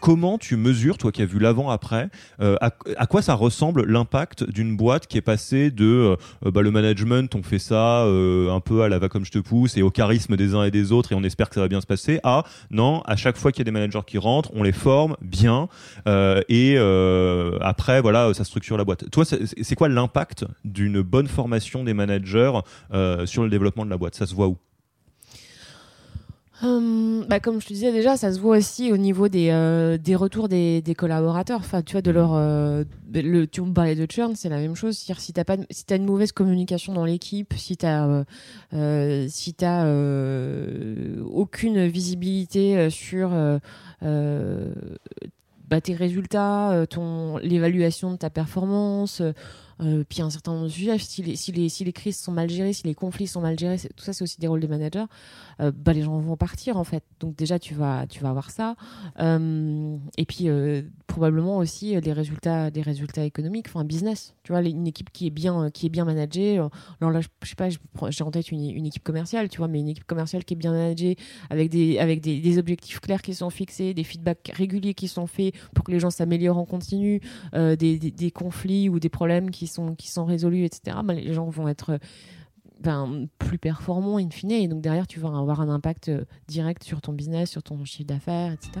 Comment tu mesures, toi qui as vu l'avant-après, euh, à, quoi ça ressemble l'impact d'une boîte qui est passée de euh, bah, le management, on fait ça euh, un peu à la va comme je te pousse et au charisme des uns et des autres et on espère que ça va bien se passer, à non, à chaque fois qu'il y a des managers qui rentrent, on les forme bien et après, voilà, ça structure la boîte. Toi, c'est quoi l'impact d'une bonne formation des managers sur le développement de la boîte? Ça se voit où? Hum, bah, comme je te disais déjà, ça se voit aussi au niveau des, euh, des retours des, collaborateurs. Enfin, tu vois, de leur, euh, le, tu me parlais de churn, c'est la même chose. C'est-à-dire si t'as pas, si as une mauvaise communication dans l'équipe, si t'as, euh, euh si t'as aucune visibilité sur bah, tes résultats, ton l'évaluation de ta performance. Euh, puis un certain nombre de sujets, si les, si, les, si les crises sont mal gérées, si les conflits sont mal gérés, tout ça c'est aussi des rôles des managers, euh, bah, les gens vont partir en fait. Donc déjà tu vas, tu vas avoir ça. Euh, et puis probablement aussi les résultats, des résultats économiques, enfin business. Tu vois, une équipe qui est bien, qui est bien managée. Alors là, je, sais pas, j'ai en tête une, une, équipe commerciale, tu vois, mais une équipe commerciale qui est bien managée, avec des, avec des, des objectifs clairs qui sont fixés, des feedbacks réguliers qui sont faits pour que les gens s'améliorent en continu, des, des, des conflits ou des problèmes qui sont, qui sont résolus, etc., ben, les gens vont être ben, plus performants in fine. Et donc derrière, tu vas avoir un impact euh, direct sur ton business, sur ton chiffre d'affaires, etc.